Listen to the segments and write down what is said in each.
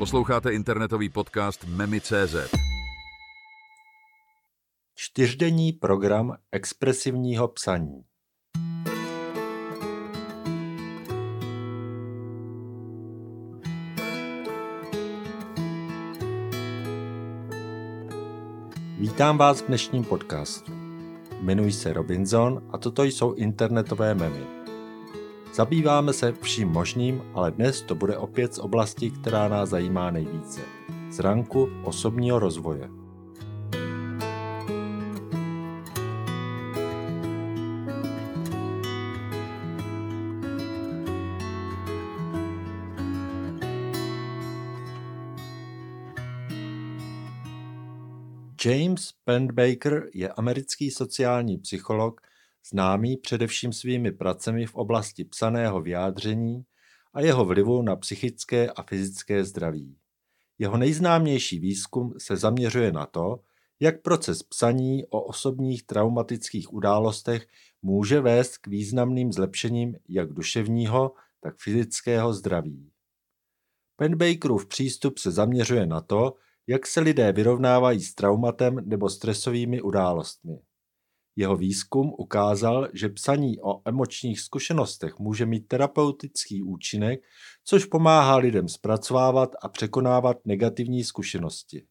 Posloucháte internetový podcast Memi.cz. Čtyřdenní program expresivního psaní. Vítám vás v dnešním podcastu. Jmenuji se Robinson a toto jsou internetové memy. Zabýváme se vším možným, ale dnes to bude opět z oblasti, která nás zajímá nejvíce. Z ranku osobního rozvoje. James Penbaker je americký sociální psycholog, známý především svými pracemi v oblasti psaného vyjádření a jeho vlivu na psychické a fyzické zdraví. Jeho nejznámější výzkum se zaměřuje na to, jak proces psaní o osobních traumatických událostech může vést k významným zlepšením jak duševního, tak fyzického zdraví. Penbakerův přístup se zaměřuje na to, jak se lidé vyrovnávají s traumatem nebo stresovými událostmi. Jeho výzkum ukázal, že psaní o emočních zkušenostech může mít terapeutický účinek, což pomáhá lidem zpracovávat a překonávat negativní zkušenosti.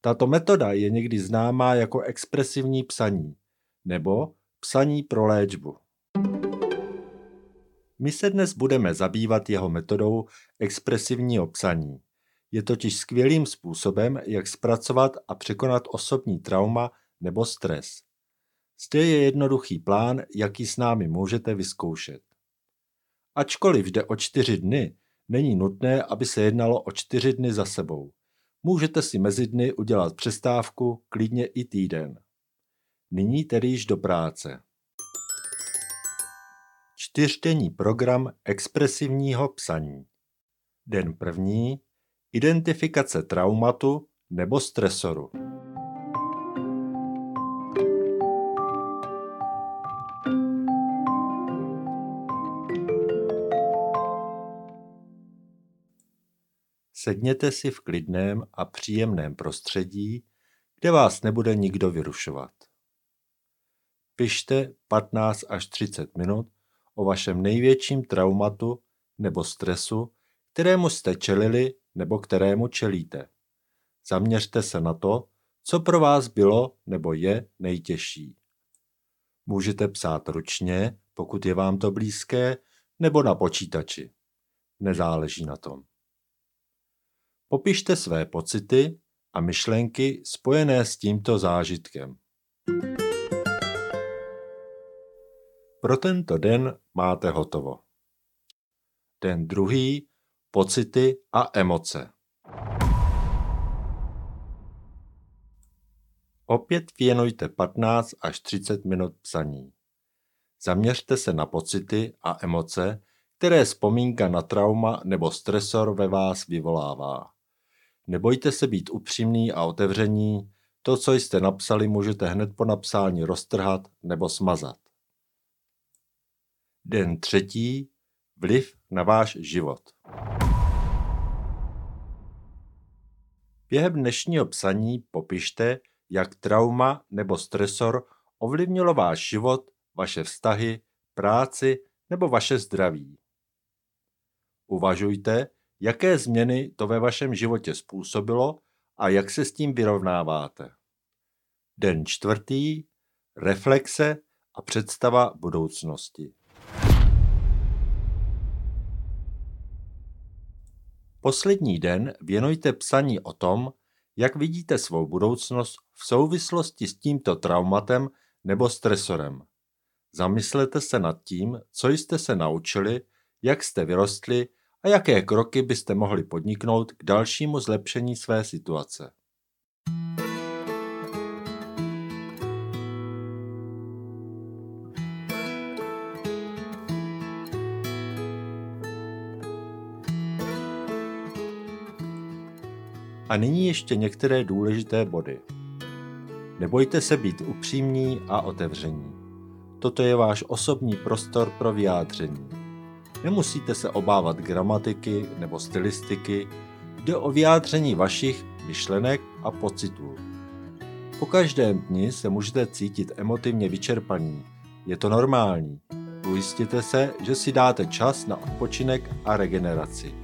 Tato metoda je někdy známá jako expresivní psaní nebo psaní pro léčbu. My se dnes budeme zabývat jeho metodou expresivního psaní. Je totiž skvělým způsobem, jak zpracovat a překonat osobní trauma nebo stres. Zde je jednoduchý plán, jaký s námi můžete vyzkoušet. Ačkoliv jde o čtyři dny, není nutné, aby se jednalo o čtyři dny za sebou. Můžete si mezi dny udělat přestávku, klidně i týden. Nyní tedy již do práce. Čtyřdenní program expresivního psaní. Den první. Identifikace traumatu nebo stresoru. Sedněte si v klidném a příjemném prostředí, kde vás nebude nikdo vyrušovat. Pište 15 až 30 minut o vašem největším traumatu nebo stresu, kterému jste čelili nebo kterému čelíte. Zaměřte se na to, co pro vás bylo nebo je nejtěžší. Můžete psát ručně, pokud je vám to blízké, nebo na počítači. Nezáleží na tom. Popište své pocity a myšlenky spojené s tímto zážitkem. Pro tento den máte hotovo. Den druhý pocity a emoce. Opět věnujte 15 až 30 minut psaní. Zaměřte se na pocity a emoce, které vzpomínka na trauma nebo stresor ve vás vyvolává. Nebojte se být upřímný a otevření, to, co jste napsali, můžete hned po napsání roztrhat nebo smazat. Den třetí. Vliv na váš život. Během dnešního psaní popište, jak trauma nebo stresor ovlivnilo váš život, vaše vztahy, práci nebo vaše zdraví. Uvažujte, Jaké změny to ve vašem životě způsobilo a jak se s tím vyrovnáváte? Den čtvrtý. Reflexe a představa budoucnosti. Poslední den věnujte psaní o tom, jak vidíte svou budoucnost v souvislosti s tímto traumatem nebo stresorem. Zamyslete se nad tím, co jste se naučili, jak jste vyrostli a jaké kroky byste mohli podniknout k dalšímu zlepšení své situace. A nyní ještě některé důležité body. Nebojte se být upřímní a otevření. Toto je váš osobní prostor pro vyjádření. Nemusíte se obávat gramatiky nebo stylistiky, Jde o vyjádření vašich myšlenek a pocitů. Po každém dni se můžete cítit emotivně vyčerpaní. Je to normální. Ujistěte se, že si dáte čas na odpočinek a regeneraci.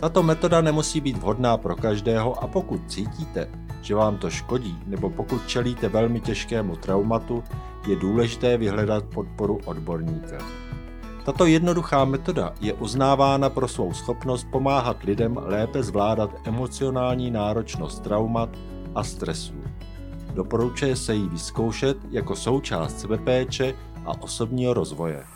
Tato metoda nemusí být vhodná pro každého a pokud cítíte, že vám to škodí, nebo pokud čelíte velmi těžkému traumatu, je důležité vyhledat podporu odborníka. Tato jednoduchá metoda je uznávána pro svou schopnost pomáhat lidem lépe zvládat emocionální náročnost traumat a stresů. Doporučuje se jí vyzkoušet jako součást sebepéče a osobního rozvoje.